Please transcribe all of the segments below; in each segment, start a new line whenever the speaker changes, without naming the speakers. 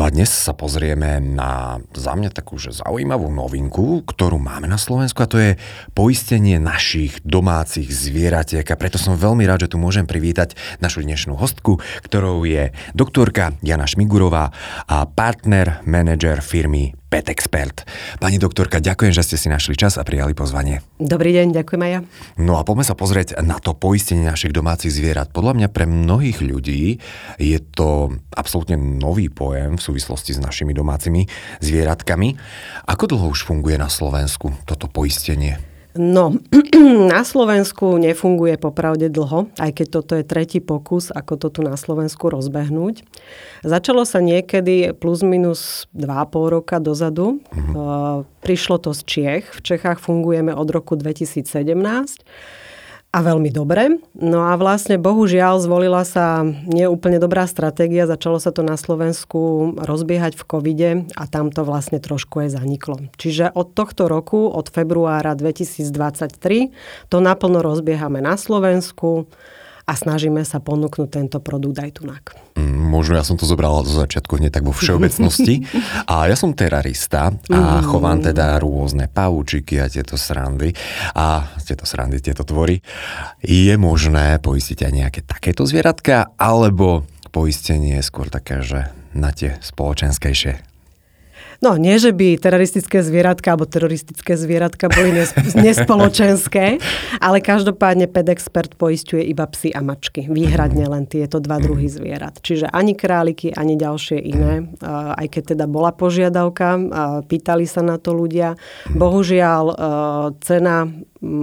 No a dnes sa pozrieme na za mňa takú že zaujímavú novinku, ktorú máme na Slovensku a to je poistenie našich domácich zvieratiek. A preto som veľmi rád, že tu môžem privítať našu dnešnú hostku, ktorou je doktorka Jana Šmigurová a partner, manažer firmy Pet Expert. Pani doktorka, ďakujem, že ste si našli čas a prijali pozvanie.
Dobrý deň, ďakujem aj ja.
No a poďme sa pozrieť na to poistenie našich domácich zvierat. Podľa mňa pre mnohých ľudí je to absolútne nový pojem v súvislosti s našimi domácimi zvieratkami. Ako dlho už funguje na Slovensku toto poistenie?
No, na Slovensku nefunguje popravde dlho, aj keď toto je tretí pokus, ako to tu na Slovensku rozbehnúť. Začalo sa niekedy plus minus 2,5 roka dozadu. Uh-huh. Prišlo to z Čiech. V Čechách fungujeme od roku 2017 a veľmi dobre. No a vlastne bohužiaľ zvolila sa neúplne dobrá stratégia, začalo sa to na Slovensku rozbiehať v covide a tam to vlastne trošku aj zaniklo. Čiže od tohto roku, od februára 2023, to naplno rozbiehame na Slovensku a snažíme sa ponúknuť tento produkt aj tunak.
Mm, možno ja som to zobrala zo začiatku hneď tak vo všeobecnosti. A ja som terarista a mm. chovám teda rôzne pavúčiky a tieto srandy. A tieto srandy, tieto tvory. Je možné poistiť aj nejaké takéto zvieratka, alebo poistenie je skôr také, že na tie spoločenskejšie
No, nie, že by teroristické zvieratka alebo teroristické zvieratka boli nespoločenské, ale každopádne pedexpert poistuje iba psy a mačky. Výhradne len tieto dva druhy zvierat. Čiže ani králiky, ani ďalšie iné. Aj keď teda bola požiadavka, pýtali sa na to ľudia. Bohužiaľ, cena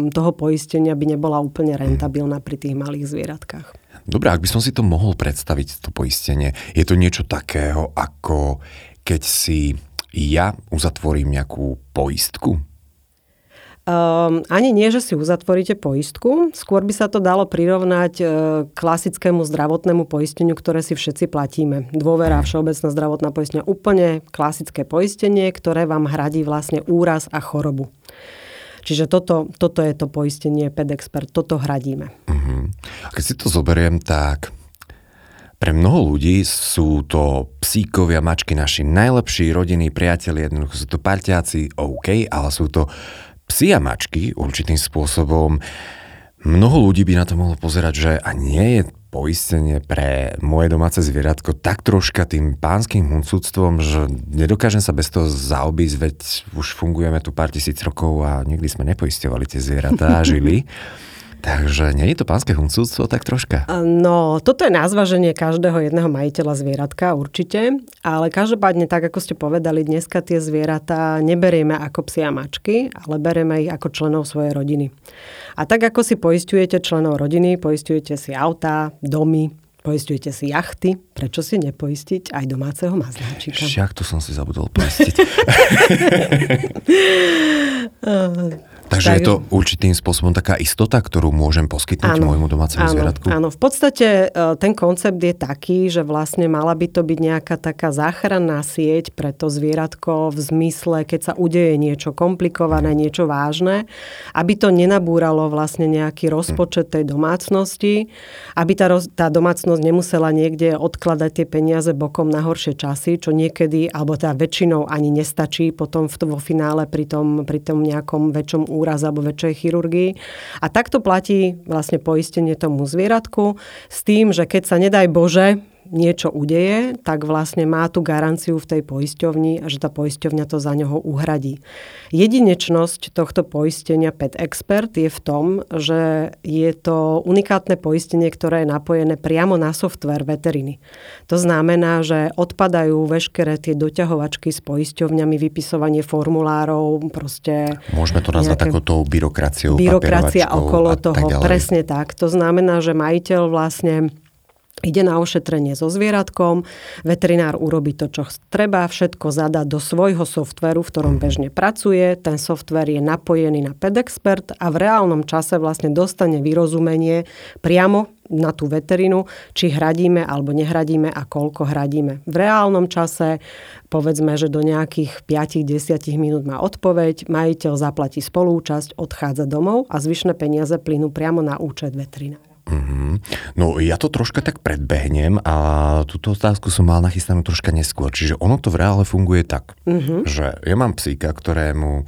toho poistenia by nebola úplne rentabilná pri tých malých zvieratkách.
Dobre, ak by som si to mohol predstaviť, to poistenie, je to niečo takého, ako keď si ja uzatvorím nejakú poistku?
Um, ani nie, že si uzatvoríte poistku. Skôr by sa to dalo prirovnať uh, klasickému zdravotnému poisteniu, ktoré si všetci platíme. Dôvera, všeobecná zdravotná poistenia. Úplne klasické poistenie, ktoré vám hradí vlastne úraz a chorobu. Čiže toto, toto je to poistenie PedExpert, toto hradíme.
Uh-huh. A keď si to zoberiem, tak pre mnoho ľudí sú to psíkovia, mačky, naši najlepší rodinní priatelia, jednoducho sú to parťáci, OK, ale sú to psi a mačky určitým spôsobom. Mnoho ľudí by na to mohlo pozerať, že a nie je poistenie pre moje domáce zvieratko tak troška tým pánským huncúctvom, že nedokážem sa bez toho zaobísť, veď už fungujeme tu pár tisíc rokov a nikdy sme nepoisťovali tie zvieratá a žili. Takže nie je to pánske huncúctvo tak troška?
No, toto je názvaženie každého jedného majiteľa zvieratka určite, ale každopádne tak, ako ste povedali, dneska tie zvieratá neberieme ako psi a mačky, ale berieme ich ako členov svojej rodiny. A tak, ako si poistujete členov rodiny, poistujete si autá, domy, poistujete si jachty, prečo si nepoistiť aj domáceho mazláčika?
Však to som si zabudol poistiť. Takže tak, je to určitým spôsobom taká istota, ktorú môžem poskytnúť áno, môjmu domácemu
áno,
zvieratku?
Áno, v podstate e, ten koncept je taký, že vlastne mala by to byť nejaká taká záchranná sieť pre to zvieratko v zmysle, keď sa udeje niečo komplikované, mm. niečo vážne, aby to nenabúralo vlastne nejaký rozpočet tej domácnosti, aby tá, tá domácnosť nemusela niekde odkladať tie peniaze bokom na horšie časy, čo niekedy, alebo teda väčšinou ani nestačí potom v, vo finále pri tom, pri tom nejakom väčšom úraz alebo väčšej chirurgii. A takto platí vlastne poistenie tomu zvieratku s tým, že keď sa nedaj Bože niečo udeje, tak vlastne má tú garanciu v tej poisťovni a že tá poisťovňa to za neho uhradí. Jedinečnosť tohto poistenia Pet Expert je v tom, že je to unikátne poistenie, ktoré je napojené priamo na software veteriny. To znamená, že odpadajú veškeré tie doťahovačky s poisťovňami, vypisovanie formulárov, proste...
Môžeme to nazvať takou byrokraciou,
Byrokracia okolo toho, presne tak. To znamená, že majiteľ vlastne Ide na ošetrenie so zvieratkom, veterinár urobí to, čo treba, všetko zadá do svojho softveru, v ktorom bežne pracuje. Ten softver je napojený na PedExpert a v reálnom čase vlastne dostane vyrozumenie priamo na tú veterinu, či hradíme alebo nehradíme a koľko hradíme. V reálnom čase, povedzme, že do nejakých 5-10 minút má odpoveď, majiteľ zaplatí spolúčasť, odchádza domov a zvyšné peniaze plynú priamo na účet veterinára.
Mm-hmm. No ja to troška tak predbehnem a túto otázku som mal nachystanú troška neskôr. Čiže ono to v reále funguje tak, mm-hmm. že ja mám psíka, ktorému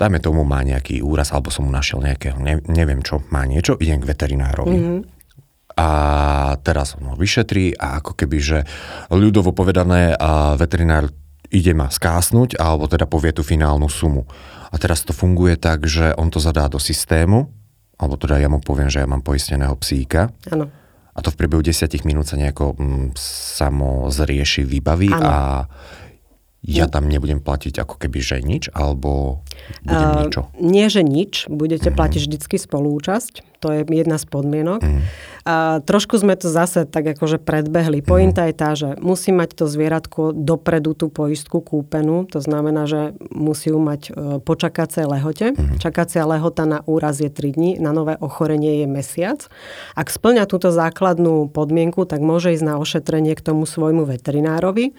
dajme tomu má nejaký úraz, alebo som mu našiel nejakého, ne, neviem čo, má niečo, idem k veterinárovi. Mm-hmm. A teraz on ho vyšetrí a ako keby, že ľudovo povedané a veterinár ide ma skásnuť, alebo teda povie tú finálnu sumu. A teraz to funguje tak, že on to zadá do systému, alebo teda ja mu poviem, že ja mám poisteného psíka.
Áno.
A to v priebehu 10 minút sa nejako mm, samo zrieši, vybaví ano. a ja tam nebudem platiť ako keby, že nič, alebo budem uh, niečo?
Nie, že nič. Budete mm. platiť vždycky spolúčasť. To je jedna z podmienok. Mm. A trošku sme to zase tak akože predbehli. Pointa mm. je tá, že musí mať to zvieratko dopredu tú poistku kúpenú. To znamená, že musí ju mať e, po čakacej lehote. Mm. Čakacia lehota na úraz je 3 dní, na nové ochorenie je mesiac. Ak splňa túto základnú podmienku, tak môže ísť na ošetrenie k tomu svojmu veterinárovi.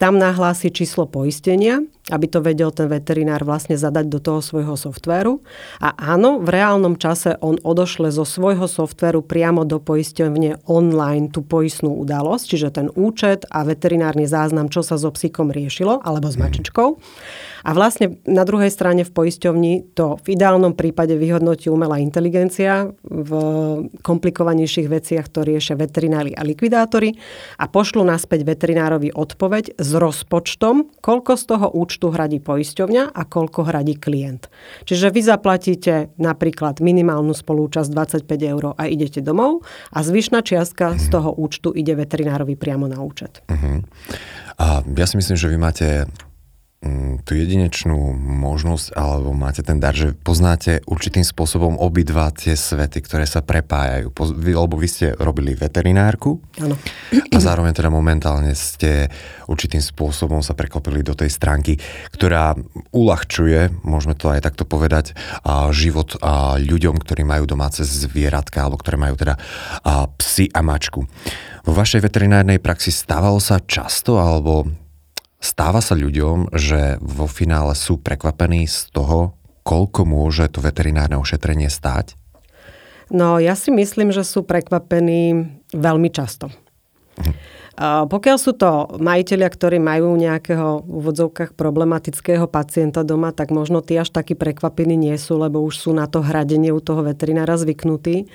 Tam nahlási číslo poistenia, aby to vedel ten veterinár vlastne zadať do toho svojho softvéru. A áno, v reálnom čase on odošle zo svojho softvéru priamo do poisťovne online tú poistnú udalosť, čiže ten účet a veterinárny záznam, čo sa so psíkom riešilo, alebo s mačičkou. A vlastne na druhej strane v poisťovni to v ideálnom prípade vyhodnotí umelá inteligencia, v komplikovanejších veciach to riešia veterinári a likvidátori a pošlu naspäť veterinárovi odpoveď s rozpočtom, koľko z toho účtu hradí poisťovňa a koľko hradí klient. Čiže vy zaplatíte napríklad minimálnu spolúčasť 25 eur a idete domov a zvyšná čiastka z toho účtu ide veterinárovi priamo na účet. Uh-huh.
A ja si myslím, že vy máte tú jedinečnú možnosť, alebo máte ten dar, že poznáte určitým spôsobom obidva tie svety, ktoré sa prepájajú. Lebo vy ste robili veterinárku
ano.
a zároveň teda momentálne ste určitým spôsobom sa preklopili do tej stránky, ktorá uľahčuje, môžeme to aj takto povedať, život ľuďom, ktorí majú domáce zvieratka, alebo ktoré majú teda psy a mačku. Vo vašej veterinárnej praxi stávalo sa často, alebo Stáva sa ľuďom, že vo finále sú prekvapení z toho, koľko môže to veterinárne ošetrenie stáť?
No, ja si myslím, že sú prekvapení veľmi často. Mhm. Pokiaľ sú to majiteľia, ktorí majú nejakého v úvodzovkách problematického pacienta doma, tak možno tí až takí prekvapení nie sú, lebo už sú na to hradenie u toho veterinára zvyknutí.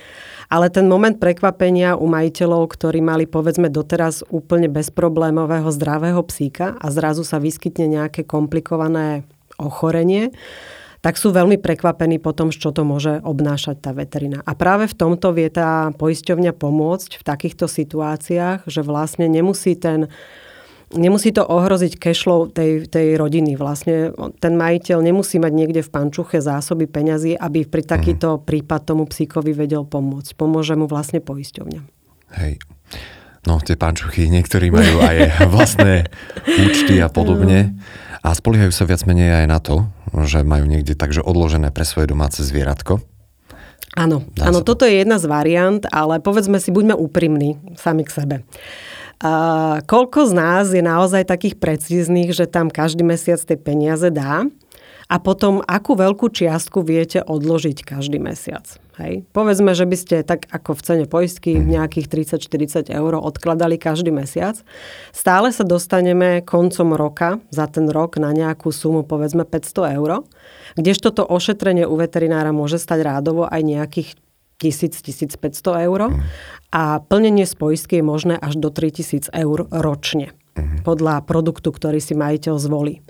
Ale ten moment prekvapenia u majiteľov, ktorí mali povedzme doteraz úplne bezproblémového zdravého psíka a zrazu sa vyskytne nejaké komplikované ochorenie, tak sú veľmi prekvapení potom, čo to môže obnášať tá veterina. A práve v tomto vie tá poisťovňa pomôcť v takýchto situáciách, že vlastne nemusí ten nemusí to ohroziť cashflow tej, tej rodiny. Vlastne ten majiteľ nemusí mať niekde v pančuche zásoby peňazí, aby pri mhm. takýto prípad tomu psíkovi vedel pomôcť. Pomôže mu vlastne poisťovňa.
Hej. No, tie pančuchy, niektorí majú aj vlastné účty a podobne a spoliehajú sa viac menej aj na to, že majú niekde takže odložené pre svoje domáce zvieratko.
Áno, áno, toto je jedna z variant, ale povedzme si, buďme úprimní sami k sebe. A koľko z nás je naozaj takých precíznych, že tam každý mesiac tie peniaze dá a potom akú veľkú čiastku viete odložiť každý mesiac. Hej. Povedzme, že by ste tak ako v cene poistky nejakých 30-40 eur odkladali každý mesiac. Stále sa dostaneme koncom roka, za ten rok na nejakú sumu povedzme 500 eur, kdežto to ošetrenie u veterinára môže stať rádovo aj nejakých 1000-1500 eur a plnenie z poistky je možné až do 3000 eur ročne podľa produktu, ktorý si majiteľ zvolí.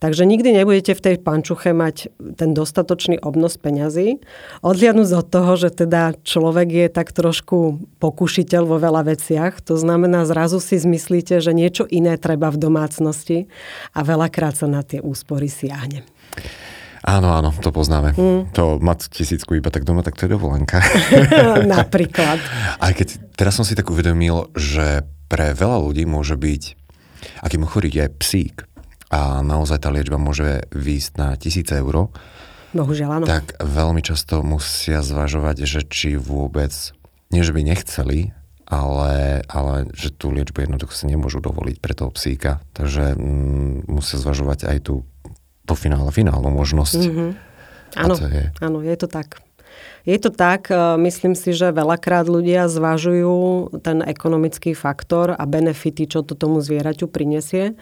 Takže nikdy nebudete v tej pančuche mať ten dostatočný obnos peňazí. Odliadnúť od toho, že teda človek je tak trošku pokušiteľ vo veľa veciach, to znamená zrazu si zmyslíte, že niečo iné treba v domácnosti a veľakrát sa na tie úspory siahne.
Áno, áno, to poznáme. Mm. To mať tisícku iba tak doma, tak to je dovolenka.
Napríklad.
Aj keď teraz som si tak uvedomil, že pre veľa ľudí môže byť, akým ochorý je psík a naozaj tá liečba môže výjsť na tisíce eur,
Bohužiaľ, áno.
tak veľmi často musia zvažovať, že či vôbec, nie že by nechceli, ale, ale že tú liečbu jednoducho si nemôžu dovoliť pre toho psíka. Takže mm, musia zvažovať aj tú po finále finálnu možnosť.
Mm-hmm. Áno, je... áno, je to tak. Je to tak, e, myslím si, že veľakrát ľudia zvažujú ten ekonomický faktor a benefity, čo to tomu zvieraťu prinesie.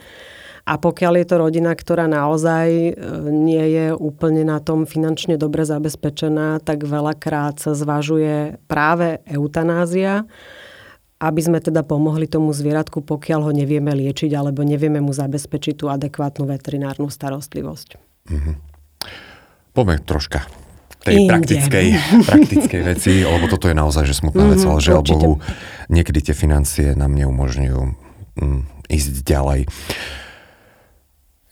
A pokiaľ je to rodina, ktorá naozaj e, nie je úplne na tom finančne dobre zabezpečená, tak veľakrát sa zvažuje práve eutanázia, aby sme teda pomohli tomu zvieratku, pokiaľ ho nevieme liečiť alebo nevieme mu zabezpečiť tú adekvátnu veterinárnu starostlivosť. Mm-hmm.
Poďme troška tej praktickej, praktickej veci, lebo toto je naozaj že smutná vec, mm-hmm, ale žiaľ Bohu, niekedy tie financie nám neumožňujú mm, ísť ďalej.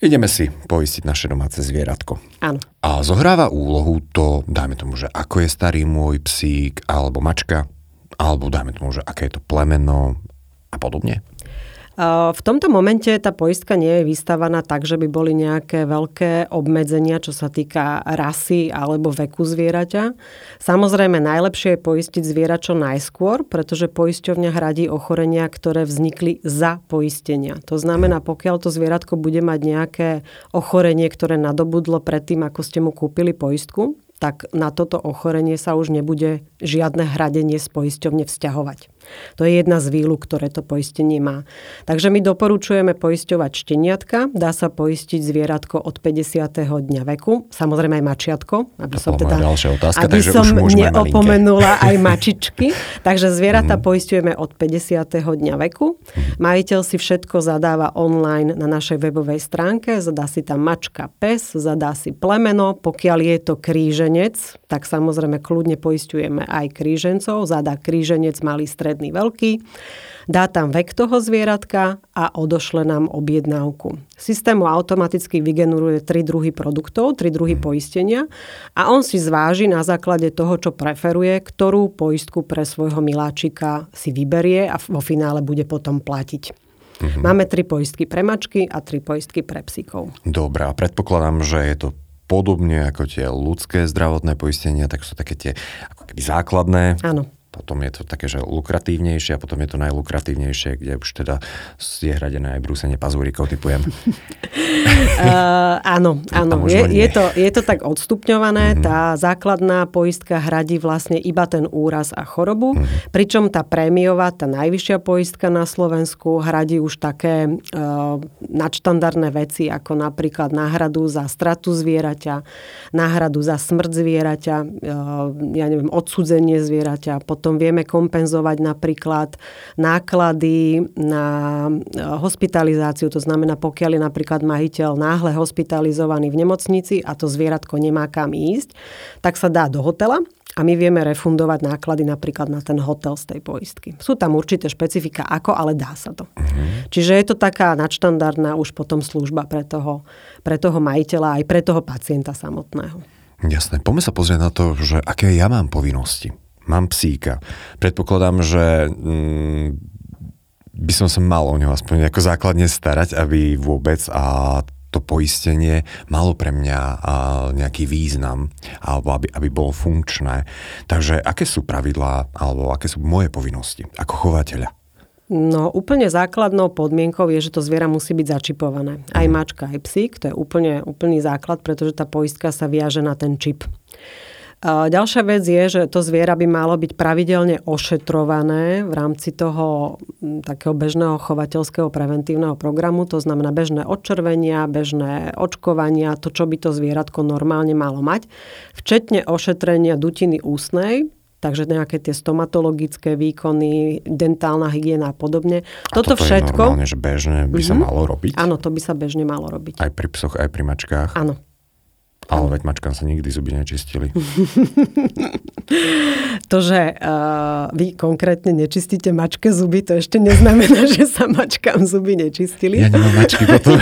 Ideme si poistiť naše domáce zvieratko.
Áno.
A zohráva úlohu to, dajme tomu, že ako je starý môj psík alebo mačka, alebo dajme tomu, že aké je to plemeno a podobne.
V tomto momente tá poistka nie je vystavaná tak, že by boli nejaké veľké obmedzenia, čo sa týka rasy alebo veku zvieraťa. Samozrejme, najlepšie je poistiť zviera čo najskôr, pretože poisťovňa hradí ochorenia, ktoré vznikli za poistenia. To znamená, pokiaľ to zvieratko bude mať nejaké ochorenie, ktoré nadobudlo predtým, ako ste mu kúpili poistku, tak na toto ochorenie sa už nebude žiadne hradenie z poisťovne vzťahovať. To je jedna z výluk, ktoré to poistenie má. Takže my doporučujeme poisťovať šteniatka, dá sa poistiť zvieratko od 50. dňa veku, samozrejme aj mačiatko,
aby som teda otázka,
aby som neopomenula aj mačičky. Takže zvieratá mm. poistujeme od 50. dňa veku. Mm. Majiteľ si všetko zadáva online na našej webovej stránke, zadá si tam mačka, pes, zadá si plemeno, pokiaľ je to kríženec, tak samozrejme kľudne poistujeme aj krížencov, zadá kríženec malý, stredný, veľký, dá tam vek toho zvieratka a odošle nám objednávku. Systém mu automaticky vygeneruje tri druhy produktov, tri druhy poistenia a on si zváži na základe toho, čo preferuje, ktorú poistku pre svojho miláčika si vyberie a vo finále bude potom platiť. Mm-hmm. Máme tri poistky pre mačky a tri poistky pre psíkov.
Dobre, a predpokladám, že je to podobne ako tie ľudské zdravotné poistenia, tak sú také tie ako keby základné.
Áno
potom je to také, že lukratívnejšie a potom je to najlukratívnejšie, kde už teda je hradené aj brúsenie pazúrikov, typujem.
uh, áno, áno. Je, je, to, je to tak odstupňované. Mm-hmm. Tá základná poistka hradí vlastne iba ten úraz a chorobu, mm-hmm. pričom tá prémiová, tá najvyššia poistka na Slovensku hradí už také uh, nadštandardné veci, ako napríklad náhradu za stratu zvieraťa, náhradu za smrť zvieraťa, uh, ja neviem, odsudzenie zvieraťa, potom vieme kompenzovať napríklad náklady na e, hospitalizáciu, to znamená, pokiaľ je napríklad majiteľ náhle hospitalizovaný v nemocnici a to zvieratko nemá kam ísť, tak sa dá do hotela a my vieme refundovať náklady napríklad na ten hotel z tej poistky. Sú tam určité špecifika ako, ale dá sa to. Uh-huh. Čiže je to taká nadštandardná už potom služba pre toho, pre toho majiteľa aj pre toho pacienta samotného.
Jasné. Poďme sa pozrieť na to, že aké ja mám povinnosti mám psíka. Predpokladám, že mm, by som sa mal o neho aspoň ako základne starať, aby vôbec a to poistenie malo pre mňa nejaký význam alebo aby, aby bolo funkčné. Takže aké sú pravidlá alebo aké sú moje povinnosti ako chovateľa?
No úplne základnou podmienkou je, že to zviera musí byť začipované. Aj mhm. mačka, aj psík, to je úplne, úplný základ, pretože tá poistka sa viaže na ten čip. Ďalšia vec je, že to zviera by malo byť pravidelne ošetrované v rámci toho takého bežného chovateľského preventívneho programu, to znamená bežné odčervenia, bežné očkovania, to, čo by to zvieratko normálne malo mať, včetne ošetrenia dutiny ústnej, takže nejaké tie stomatologické výkony, dentálna hygiena a podobne.
A toto, toto všetko... Je normálne, že bežne by mm-hmm. sa mhm. malo robiť?
Áno, to by sa bežne malo robiť.
Aj pri psoch, aj pri mačkách?
Áno.
Ale veď mačkám sa nikdy zuby nečistili.
to, že uh, vy konkrétne nečistíte mačke zuby, to ešte neznamená, že sa mačkám zuby nečistili.
Ja nemám mačky potom.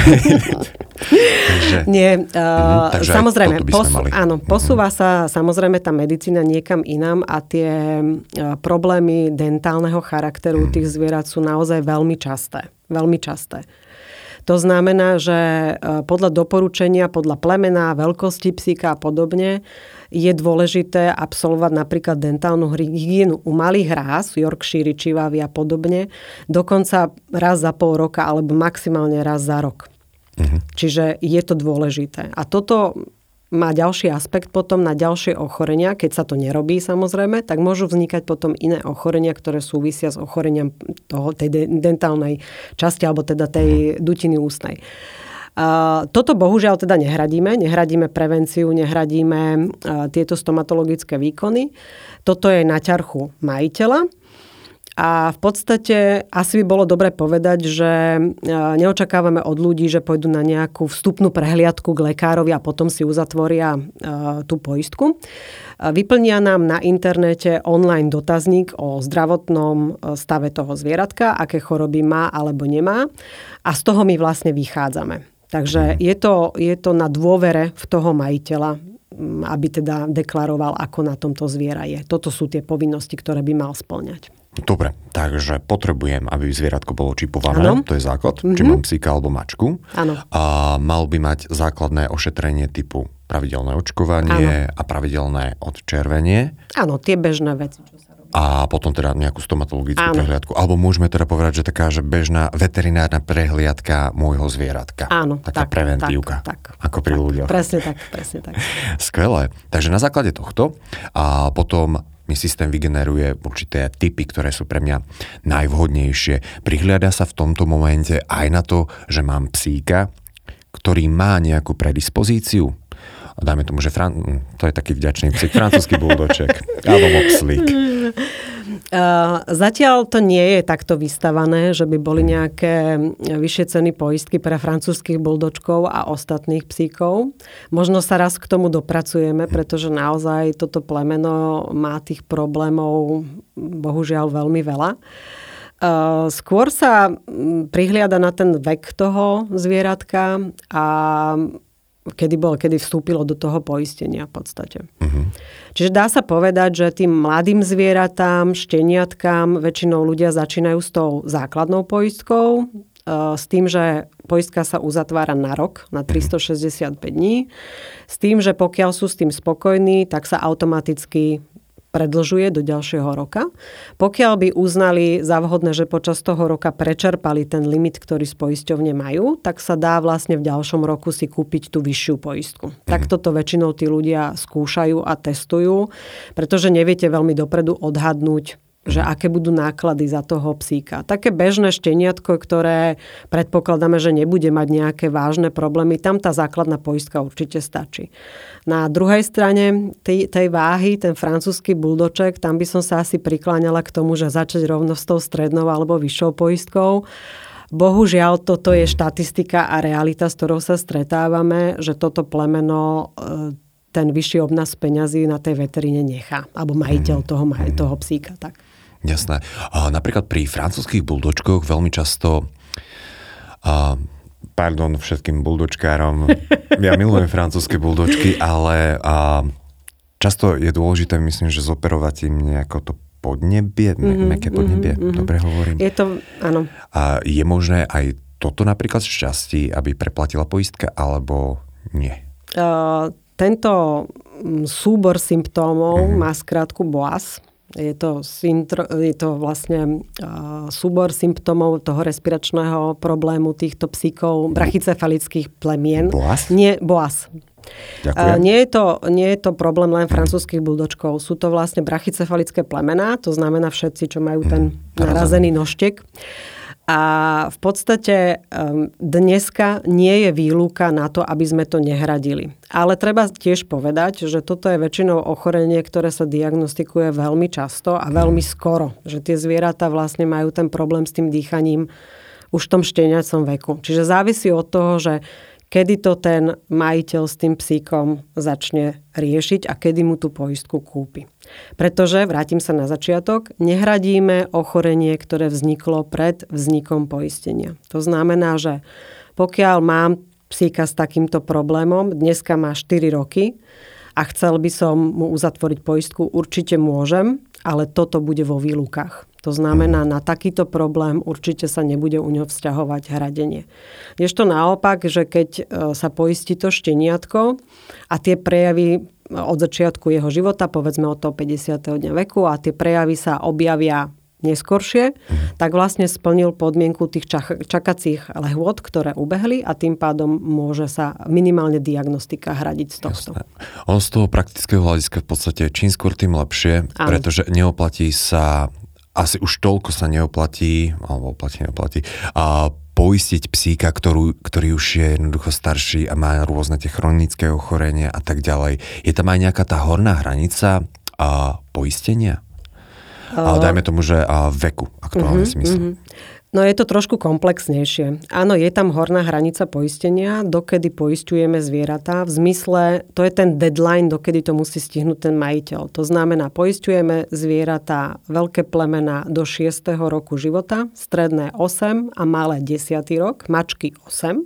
takže, Nie, uh, takže samozrejme,
posu,
áno, mhm. posúva uh-huh. sa samozrejme tá medicína niekam inám a tie uh, problémy dentálneho charakteru uh-huh. tých zvierat sú naozaj veľmi časté. Veľmi časté. To znamená, že uh, podľa doporučenia, podľa plemena, veľkosti psíka a podobne, je dôležité absolvovať napríklad dentálnu hygienu u malých ráz, Yorkshire, Chivavy a podobne, dokonca raz za pol roka alebo maximálne raz za rok. Uh-huh. Čiže je to dôležité. A toto má ďalší aspekt potom na ďalšie ochorenia. Keď sa to nerobí samozrejme, tak môžu vznikať potom iné ochorenia, ktoré súvisia s ochoreniam toho, tej dentálnej časti alebo teda tej dutiny ústnej. Toto bohužiaľ teda nehradíme. Nehradíme prevenciu, nehradíme tieto stomatologické výkony. Toto je na ťarchu majiteľa. A v podstate asi by bolo dobre povedať, že neočakávame od ľudí, že pôjdu na nejakú vstupnú prehliadku k lekárovi a potom si uzatvoria tú poistku. Vyplnia nám na internete online dotazník o zdravotnom stave toho zvieratka, aké choroby má alebo nemá a z toho my vlastne vychádzame. Takže je to, je to na dôvere v toho majiteľa, aby teda deklaroval, ako na tomto zviera je. Toto sú tie povinnosti, ktoré by mal splňať.
Dobre, takže potrebujem, aby zvieratko bolo čipované, ano. to je základ, mm-hmm. či mám psíka alebo mačku.
Ano.
A mal by mať základné ošetrenie typu pravidelné očkovanie ano. a pravidelné odčervenie.
Áno, tie bežné veci, čo sa
a potom teda nejakú stomatologickú Áno. prehliadku. Alebo môžeme teda povedať, že taká, že bežná veterinárna prehliadka môjho zvieratka.
Áno.
Taká tak, preventívka.
Tak, tak,
ako pri tak, ľuďoch.
Presne tak, presne tak.
Skvelé. Takže na základe tohto a potom mi systém vygeneruje určité typy, ktoré sú pre mňa najvhodnejšie. Prihliada sa v tomto momente aj na to, že mám psíka, ktorý má nejakú predispozíciu dajme tomu, že Fran- to je taký vďačný psík, francúzsky buldoček alebo mopslík.
Uh, zatiaľ to nie je takto vystavané, že by boli nejaké vyššie ceny poistky pre francúzskych buldočkov a ostatných psíkov. Možno sa raz k tomu dopracujeme, pretože naozaj toto plemeno má tých problémov bohužiaľ veľmi veľa. Uh, skôr sa prihliada na ten vek toho zvieratka a kedy, bol, kedy vstúpilo do toho poistenia v podstate. Uh-huh. Čiže dá sa povedať, že tým mladým zvieratám, šteniatkám väčšinou ľudia začínajú s tou základnou poistkou, uh, s tým, že poistka sa uzatvára na rok, na 365 mhm. dní, s tým, že pokiaľ sú s tým spokojní, tak sa automaticky predlžuje do ďalšieho roka. Pokiaľ by uznali za vhodné, že počas toho roka prečerpali ten limit, ktorý z poisťovne majú, tak sa dá vlastne v ďalšom roku si kúpiť tú vyššiu poistku. Mm. Tak toto väčšinou tí ľudia skúšajú a testujú, pretože neviete veľmi dopredu odhadnúť, že aké budú náklady za toho psíka. Také bežné šteniatko, ktoré predpokladáme, že nebude mať nejaké vážne problémy, tam tá základná poistka určite stačí. Na druhej strane tej, tej váhy, ten francúzsky buldoček, tam by som sa asi prikláňala k tomu, že začať rovno s tou strednou alebo vyššou poistkou. Bohužiaľ, toto je štatistika a realita, s ktorou sa stretávame, že toto plemeno e, ten vyšší obnas peňazí na tej veteríne nechá, alebo majiteľ mhm. toho, toho psíka. Tak.
Jasné. A napríklad pri francúzských buldočkoch veľmi často a, pardon všetkým buldočkárom, ja milujem francúzske buldočky, ale a, často je dôležité, myslím, že zoperovať im nejako to podnebie, mm-hmm, meké podnebie, mm-hmm. dobre hovorím.
Je to, áno.
A je možné aj toto napríklad šťastí, aby preplatila poistka, alebo nie?
Uh, tento mm, súbor symptómov mm-hmm. má skrátku BOAS, je to, syntro, je to vlastne súbor symptómov toho respiračného problému týchto psíkov, brachycefalických plemien.
Boas?
Nie, boas. Uh, nie, je to, nie je to problém len francúzských buldočkov. Sú to vlastne brachycefalické plemená, to znamená všetci, čo majú ten mm, narazený nožtek. A v podstate dneska nie je výluka na to, aby sme to nehradili. Ale treba tiež povedať, že toto je väčšinou ochorenie, ktoré sa diagnostikuje veľmi často a veľmi skoro. Že tie zvieratá vlastne majú ten problém s tým dýchaním už v tom šteniacom veku. Čiže závisí od toho, že kedy to ten majiteľ s tým psíkom začne riešiť a kedy mu tú poistku kúpi. Pretože, vrátim sa na začiatok, nehradíme ochorenie, ktoré vzniklo pred vznikom poistenia. To znamená, že pokiaľ mám psíka s takýmto problémom, dneska má 4 roky a chcel by som mu uzatvoriť poistku, určite môžem, ale toto bude vo výlukách. To znamená, na takýto problém určite sa nebude u ňo vzťahovať hradenie. to naopak, že keď e, sa poistí to šteniatko a tie prejavy od začiatku jeho života, povedzme od toho 50. dňa veku a tie prejavy sa objavia neskoršie, tak vlastne splnil podmienku tých čak- čakacích lehôd, ktoré ubehli a tým pádom môže sa minimálne diagnostika hradiť z tohto. Jasné.
On z toho praktického hľadiska v podstate čím skôr tým lepšie, Áno. pretože neoplatí sa asi už toľko sa neoplatí, alebo oplatí, neoplatí, a poistiť psíka, ktorú, ktorý už je jednoducho starší a má rôzne tie chronické ochorenia a tak ďalej. Je tam aj nejaká tá horná hranica a poistenia? Ale dajme tomu, že a veku, aktuálne uh-huh, si myslím. Uh-huh.
No je to trošku komplexnejšie. Áno, je tam horná hranica poistenia, dokedy poistujeme zvieratá. V zmysle, to je ten deadline, dokedy to musí stihnúť ten majiteľ. To znamená, poistujeme zvieratá veľké plemena do 6. roku života, stredné 8 a malé 10. rok, mačky 8.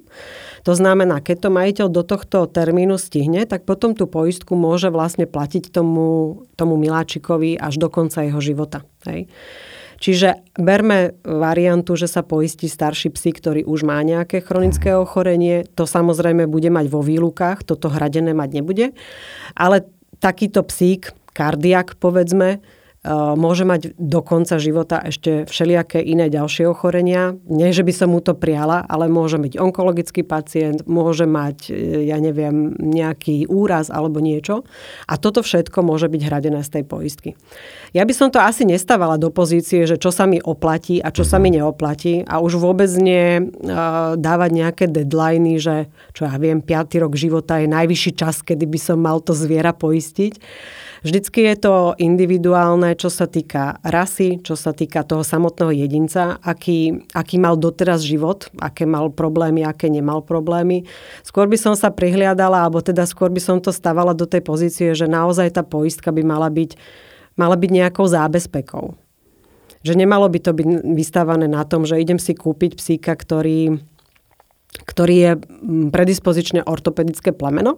To znamená, keď to majiteľ do tohto termínu stihne, tak potom tú poistku môže vlastne platiť tomu, tomu miláčikovi až do konca jeho života. Hej. Čiže berme variantu, že sa poistí starší psi, ktorý už má nejaké chronické ochorenie. To samozrejme bude mať vo výlukách, toto hradené mať nebude. Ale takýto psík, kardiak povedzme, môže mať do konca života ešte všelijaké iné ďalšie ochorenia. Nie, že by som mu to priala, ale môže byť onkologický pacient, môže mať, eh, ja neviem, nejaký úraz alebo niečo. A toto všetko môže byť hradené z tej poistky. Ja by som to asi nestávala do pozície, že čo sa mi oplatí a čo sa mi neoplatí a už vôbec nie uh, dávať nejaké deadliny, že čo ja viem, 5. rok života je najvyšší čas, kedy by som mal to zviera poistiť. Vždycky je to individuálne, čo sa týka rasy, čo sa týka toho samotného jedinca, aký, aký mal doteraz život, aké mal problémy, aké nemal problémy. Skôr by som sa prihliadala, alebo teda skôr by som to stavala do tej pozície, že naozaj tá poistka by mala byť, mala byť nejakou zábezpekou. Že nemalo by to byť vystávané na tom, že idem si kúpiť psíka, ktorý, ktorý je predispozične ortopedické plemeno,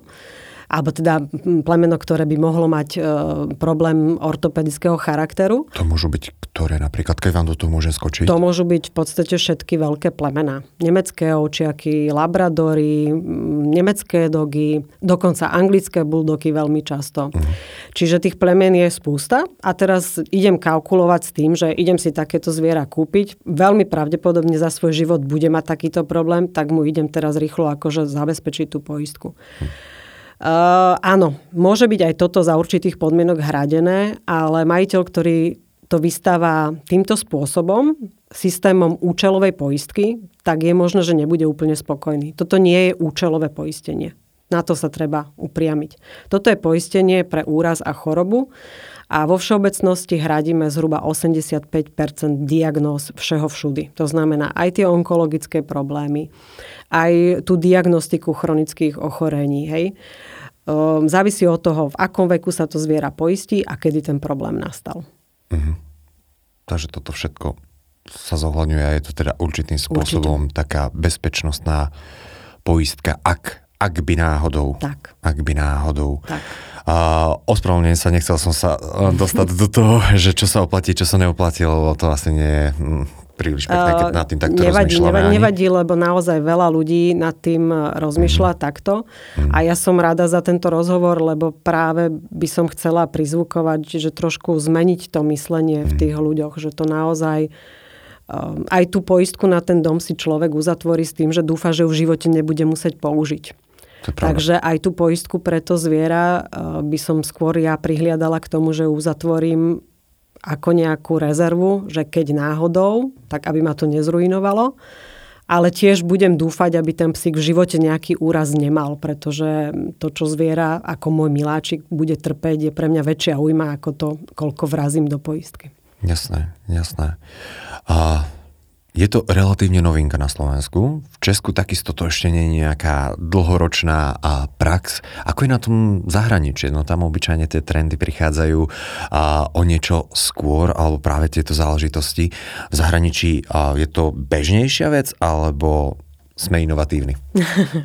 alebo teda plemeno, ktoré by mohlo mať e, problém ortopedického charakteru.
To môžu byť ktoré napríklad, keď vám do toho môže skočiť?
To môžu byť v podstate všetky veľké plemena. Nemecké ovčiaky, labradory, nemecké dogy, dokonca anglické buldoky veľmi často. Uh-huh. Čiže tých plemen je spústa a teraz idem kalkulovať s tým, že idem si takéto zviera kúpiť. Veľmi pravdepodobne za svoj život bude mať takýto problém, tak mu idem teraz rýchlo akože zabezpečiť tú poistku. Uh-huh. Uh, áno, môže byť aj toto za určitých podmienok hradené, ale majiteľ, ktorý to vystáva týmto spôsobom, systémom účelovej poistky, tak je možné, že nebude úplne spokojný. Toto nie je účelové poistenie. Na to sa treba upriamiť. Toto je poistenie pre úraz a chorobu a vo všeobecnosti hradíme zhruba 85% diagnóz všeho všudy. To znamená aj tie onkologické problémy, aj tú diagnostiku chronických ochorení. Hej. Ehm, závisí od toho, v akom veku sa to zviera poistí a kedy ten problém nastal.
Uh-huh. Takže toto všetko sa zohľadňuje a je to teda určitým spôsobom Určite. taká bezpečnostná poistka, ak, ak by náhodou.
Tak.
Ak by náhodou. Tak. Uh, ospravedlňujem sa, nechcel som sa e, dostať do toho, že čo sa oplatí, čo sa neoplatí, lebo to asi nie je hm, príliš pekné, keď nad tým takto nevadí,
nevadí, nevadí, lebo naozaj veľa ľudí nad tým e, rozmýšľa mm. takto. Mm. A ja som rada za tento rozhovor, lebo práve by som chcela prizvukovať, že trošku zmeniť to myslenie mm. v mhm. tých ľuďoch, že to naozaj aj tú poistku na ten dom si človek uzatvorí s tým, že dúfa, že v živote nebude musieť použiť. Takže aj tú poistku pre to zviera uh, by som skôr ja prihliadala k tomu, že uzatvorím ako nejakú rezervu, že keď náhodou, tak aby ma to nezrujnovalo. Ale tiež budem dúfať, aby ten psík v živote nejaký úraz nemal, pretože to, čo zviera ako môj miláčik bude trpeť, je pre mňa väčšia ujma ako to, koľko vrazím do poistky.
Jasné, jasné. A je to relatívne novinka na Slovensku. V Česku takisto to ešte nie je nejaká dlhoročná prax. Ako je na tom zahraničie? No tam obyčajne tie trendy prichádzajú a, o niečo skôr, alebo práve tieto záležitosti. V zahraničí a, je to bežnejšia vec, alebo sme inovatívni?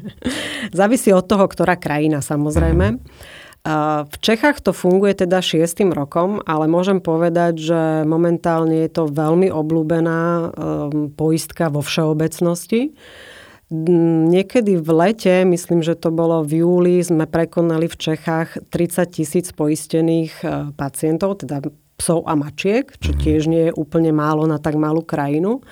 Závisí od toho, ktorá krajina samozrejme. Mm-hmm. V Čechách to funguje teda šiestým rokom, ale môžem povedať, že momentálne je to veľmi obľúbená um, poistka vo všeobecnosti. Niekedy v lete, myslím, že to bolo v júli, sme prekonali v Čechách 30 tisíc poistených uh, pacientov, teda psov a mačiek, čo mhm. tiež nie je úplne málo na tak malú krajinu.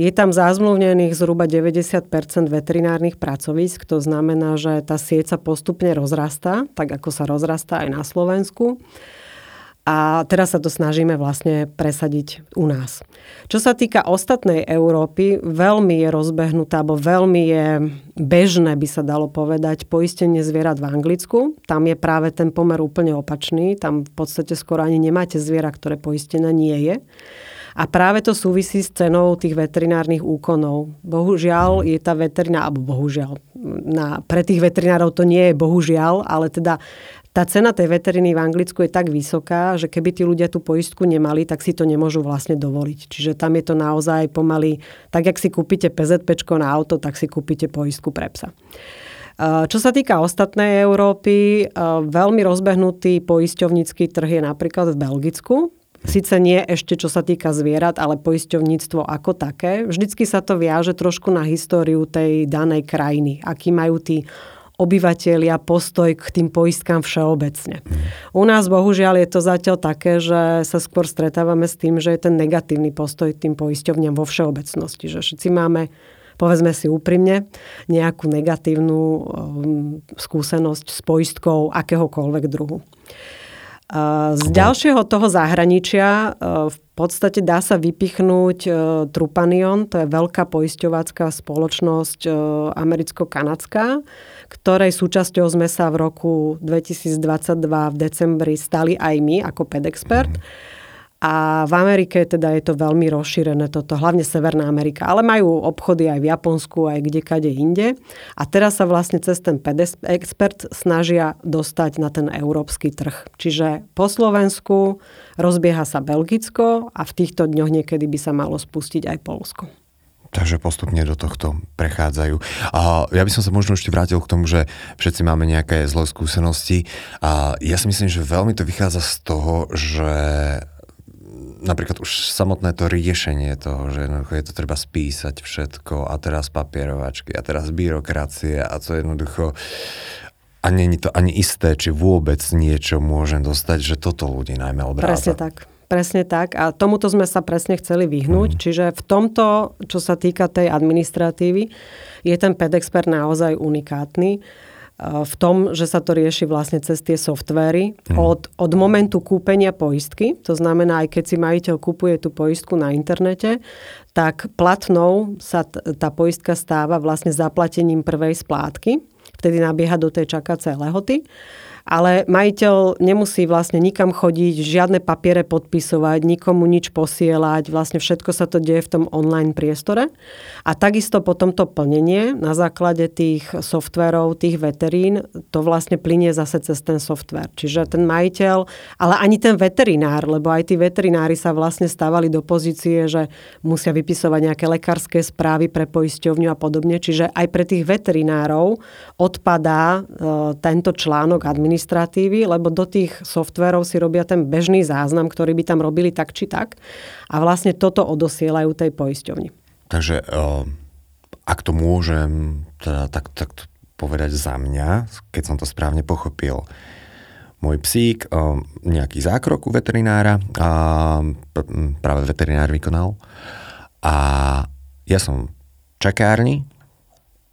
Je tam zázmluvnených zhruba 90% veterinárnych pracovísk, to znamená, že tá sieť sa postupne rozrastá, tak ako sa rozrastá aj na Slovensku. A teraz sa to snažíme vlastne presadiť u nás. Čo sa týka ostatnej Európy, veľmi je rozbehnutá, alebo veľmi je bežné, by sa dalo povedať, poistenie zvierat v Anglicku. Tam je práve ten pomer úplne opačný. Tam v podstate skoro ani nemáte zviera, ktoré poistené nie je. A práve to súvisí s cenou tých veterinárnych úkonov. Bohužiaľ je tá veteriná, alebo bohužiaľ, na, pre tých veterinárov to nie je bohužiaľ, ale teda tá cena tej veteriny v Anglicku je tak vysoká, že keby tí ľudia tú poistku nemali, tak si to nemôžu vlastne dovoliť. Čiže tam je to naozaj pomaly, tak jak si kúpite PZP na auto, tak si kúpite poistku pre psa. Čo sa týka ostatnej Európy, veľmi rozbehnutý poisťovnícky trh je napríklad v Belgicku. Sice nie ešte čo sa týka zvierat, ale poisťovníctvo ako také. Vždycky sa to viaže trošku na históriu tej danej krajiny. Aký majú tí obyvateľia postoj k tým poistkám všeobecne. U nás bohužiaľ je to zatiaľ také, že sa skôr stretávame s tým, že je ten negatívny postoj k tým poisťovňam vo všeobecnosti. Že všetci máme povedzme si úprimne, nejakú negatívnu um, skúsenosť s poistkou akéhokoľvek druhu. Z ďalšieho toho zahraničia v podstate dá sa vypichnúť Trupanion, to je veľká poisťovácká spoločnosť americko-kanadská, ktorej súčasťou sme sa v roku 2022 v decembri stali aj my ako pedexpert. Mm. A v Amerike teda je to veľmi rozšírené toto, hlavne Severná Amerika. Ale majú obchody aj v Japonsku, aj kde kade inde. A teraz sa vlastne cez ten expert snažia dostať na ten európsky trh. Čiže po Slovensku rozbieha sa Belgicko a v týchto dňoch niekedy by sa malo spustiť aj Polsko.
Takže postupne do tohto prechádzajú. A ja by som sa možno ešte vrátil k tomu, že všetci máme nejaké zlé skúsenosti. A ja si myslím, že veľmi to vychádza z toho, že napríklad už samotné to riešenie toho, že jednoducho je to treba spísať všetko a teraz papierovačky a teraz byrokracie a to jednoducho a není to ani isté, či vôbec niečo môžem dostať, že toto ľudí najmä odráza.
Presne tak. Presne tak. A tomuto sme sa presne chceli vyhnúť. Mm. Čiže v tomto, čo sa týka tej administratívy, je ten PedExpert naozaj unikátny v tom, že sa to rieši vlastne cez tie softvery mm. od, od momentu kúpenia poistky, to znamená, aj keď si majiteľ kupuje tú poistku na internete, tak platnou sa tá poistka stáva vlastne zaplatením prvej splátky, vtedy nabieha do tej čakacej lehoty ale majiteľ nemusí vlastne nikam chodiť, žiadne papiere podpisovať, nikomu nič posielať, vlastne všetko sa to deje v tom online priestore. A takisto potom to plnenie na základe tých softverov, tých veterín, to vlastne plinie zase cez ten software. Čiže ten majiteľ, ale ani ten veterinár, lebo aj tí veterinári sa vlastne stávali do pozície, že musia vypisovať nejaké lekárske správy pre poisťovňu a podobne. Čiže aj pre tých veterinárov odpadá e, tento článok administratívy administratívy, lebo do tých softverov si robia ten bežný záznam, ktorý by tam robili tak či tak. A vlastne toto odosielajú tej poisťovni.
Takže eh, ak to môžem teda tak, tak povedať za mňa, keď som to správne pochopil, môj psík, eh, nejaký zákrok u veterinára, a práve veterinár vykonal. A ja som v čakárni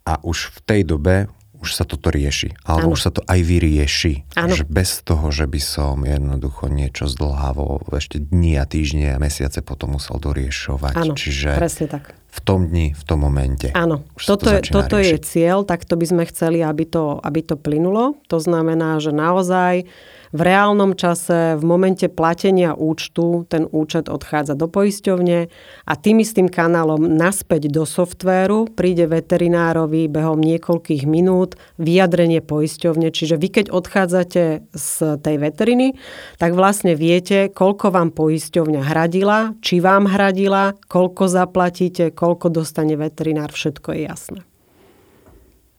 a už v tej dobe už sa toto rieši. Alebo ano. už sa to aj vyrieši. Ano. Že bez toho, že by som jednoducho niečo zdlhavo ešte dní a týždne a mesiace potom musel doriešovať. Čiže
presne tak.
V tom dni, v tom momente.
Áno, toto, to je, toto je cieľ, takto by sme chceli, aby to, aby to plynulo. To znamená, že naozaj v reálnom čase, v momente platenia účtu, ten účet odchádza do poisťovne a tým istým kanálom naspäť do softvéru príde veterinárovi behom niekoľkých minút vyjadrenie poisťovne. Čiže vy keď odchádzate z tej veteriny, tak vlastne viete, koľko vám poisťovňa hradila, či vám hradila, koľko zaplatíte, koľko dostane veterinár, všetko je jasné.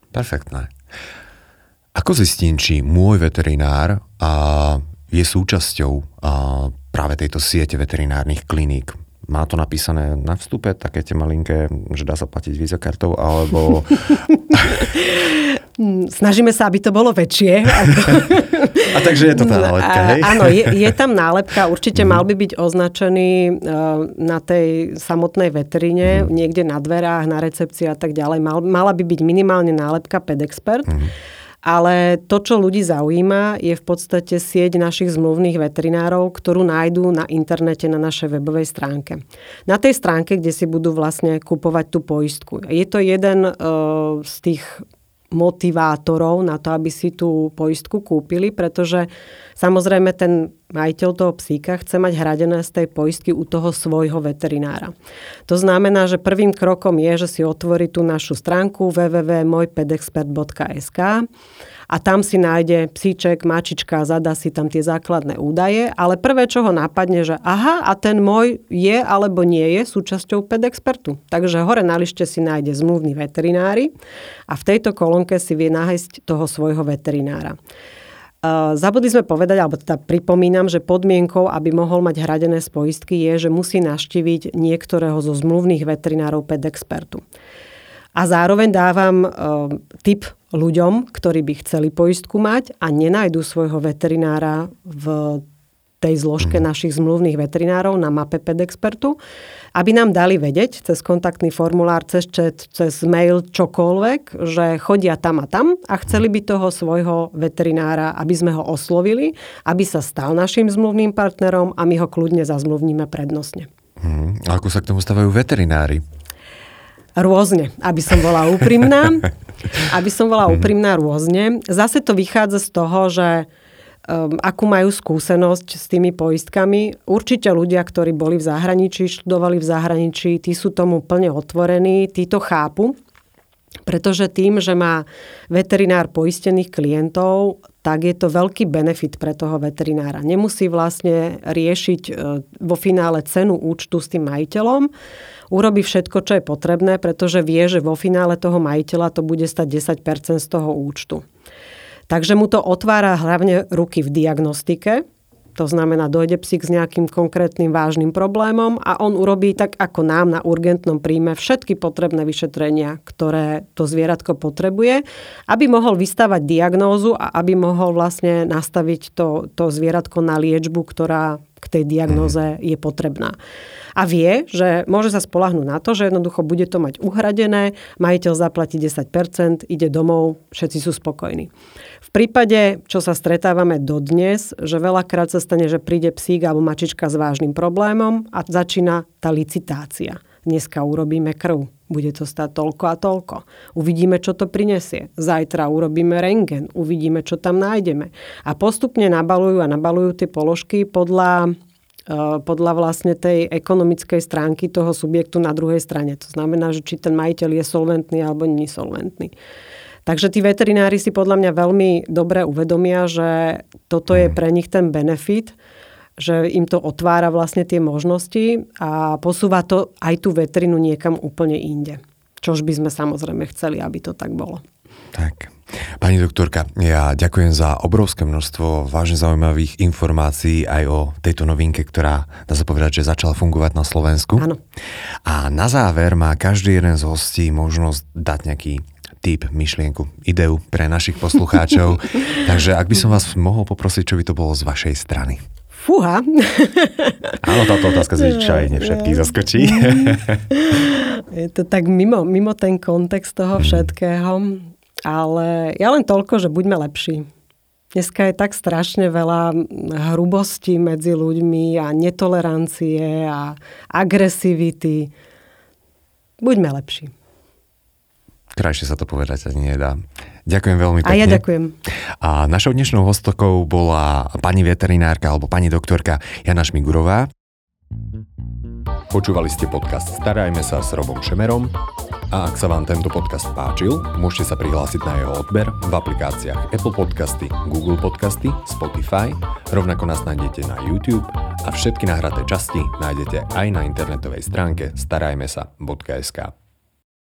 Perfektné. Ako zistím, či môj veterinár a, je súčasťou a, práve tejto siete veterinárnych kliník? Má to napísané na vstupe, také tie malinké, že dá sa platiť kartou, alebo...
Snažíme sa, aby to bolo väčšie.
A takže je to tá nálepka, hej?
Áno, je, je tam nálepka. Určite mal by byť označený e, na tej samotnej veterine, mm. niekde na dverách, na recepcii a tak ďalej. Mal, mala by byť minimálne nálepka PedExpert. Mm. Ale to, čo ľudí zaujíma, je v podstate sieť našich zmluvných veterinárov, ktorú nájdú na internete na našej webovej stránke. Na tej stránke, kde si budú vlastne kupovať tú poistku. Je to jeden uh, z tých motivátorov na to, aby si tú poistku kúpili, pretože samozrejme ten majiteľ toho psíka chce mať hradené z tej poistky u toho svojho veterinára. To znamená, že prvým krokom je, že si otvorí tú našu stránku www.mojpedexpert.sk a tam si nájde psíček, mačička, zadá si tam tie základné údaje, ale prvé, čo ho napadne, že aha, a ten môj je alebo nie je súčasťou pedexpertu. Takže hore na lište si nájde zmluvný veterinári a v tejto kolónke si vie nájsť toho svojho veterinára. Zabudli sme povedať, alebo teda pripomínam, že podmienkou, aby mohol mať hradené spoistky, je, že musí naštíviť niektorého zo zmluvných veterinárov pedexpertu. A zároveň dávam e, tip ľuďom, ktorí by chceli poistku mať a nenajdu svojho veterinára v tej zložke mm. našich zmluvných veterinárov na mape PedExpertu, aby nám dali vedieť cez kontaktný formulár, cez chat, cez mail, čokoľvek, že chodia tam a tam a chceli by toho svojho veterinára, aby sme ho oslovili, aby sa stal našim zmluvným partnerom a my ho kľudne zazmluvníme prednostne.
Mm. A ako sa k tomu stavajú veterinári?
Rôzne, aby som bola úprimná. aby som bola mhm. úprimná rôzne. Zase to vychádza z toho, že um, akú majú skúsenosť s tými poistkami. Určite ľudia, ktorí boli v zahraničí, študovali v zahraničí, tí sú tomu plne otvorení, tí to chápu. Pretože tým, že má veterinár poistených klientov, tak je to veľký benefit pre toho veterinára. Nemusí vlastne riešiť e, vo finále cenu účtu s tým majiteľom, urobí všetko, čo je potrebné, pretože vie, že vo finále toho majiteľa to bude stať 10% z toho účtu. Takže mu to otvára hlavne ruky v diagnostike, to znamená, dojde psík s nejakým konkrétnym vážnym problémom a on urobí tak ako nám na urgentnom príjme všetky potrebné vyšetrenia, ktoré to zvieratko potrebuje, aby mohol vystavať diagnózu a aby mohol vlastne nastaviť to, to zvieratko na liečbu, ktorá k tej diagnoze je potrebná a vie, že môže sa spolahnúť na to, že jednoducho bude to mať uhradené, majiteľ zaplatí 10%, ide domov, všetci sú spokojní. Prípade, čo sa stretávame dodnes, že veľakrát sa stane, že príde psík alebo mačička s vážnym problémom a začína tá licitácia. Dneska urobíme krv, bude to stať toľko a toľko. Uvidíme, čo to prinesie. Zajtra urobíme rengen, uvidíme, čo tam nájdeme. A postupne nabalujú a nabalujú tie položky podľa E, podľa vlastne tej ekonomickej stránky toho subjektu na druhej strane. To znamená, že či ten majiteľ je solventný alebo nesolventný. Takže tí veterinári si podľa mňa veľmi dobre uvedomia, že toto je pre nich ten benefit, že im to otvára vlastne tie možnosti a posúva to aj tú veterinu niekam úplne inde. Čož by sme samozrejme chceli, aby to tak bolo.
Tak. Pani doktorka, ja ďakujem za obrovské množstvo vážne zaujímavých informácií aj o tejto novinke, ktorá, dá sa povedať, že začala fungovať na Slovensku.
Áno.
A na záver má každý jeden z hostí možnosť dať nejaký tip, myšlienku, ideu pre našich poslucháčov. Takže ak by som vás mohol poprosiť, čo by to bolo z vašej strany.
Fúha.
Áno, táto otázka zvyčajne všetkých zaskočí.
Je to tak mimo, mimo ten kontext toho mhm. všetkého. Ale ja len toľko, že buďme lepší. Dneska je tak strašne veľa hrubostí medzi ľuďmi a netolerancie a agresivity. Buďme lepší.
Krajšie sa to povedať ani nedá. Ďakujem veľmi pekne.
A ja ďakujem.
A našou dnešnou hostokou bola pani veterinárka alebo pani doktorka Jana Šmigurová. Počúvali ste podcast Starajme sa s Robom Šemerom a ak sa vám tento podcast páčil, môžete sa prihlásiť na jeho odber v aplikáciách Apple Podcasty, Google Podcasty, Spotify, rovnako nás nájdete na YouTube a všetky nahraté časti nájdete aj na internetovej stránke starajmesa.sk.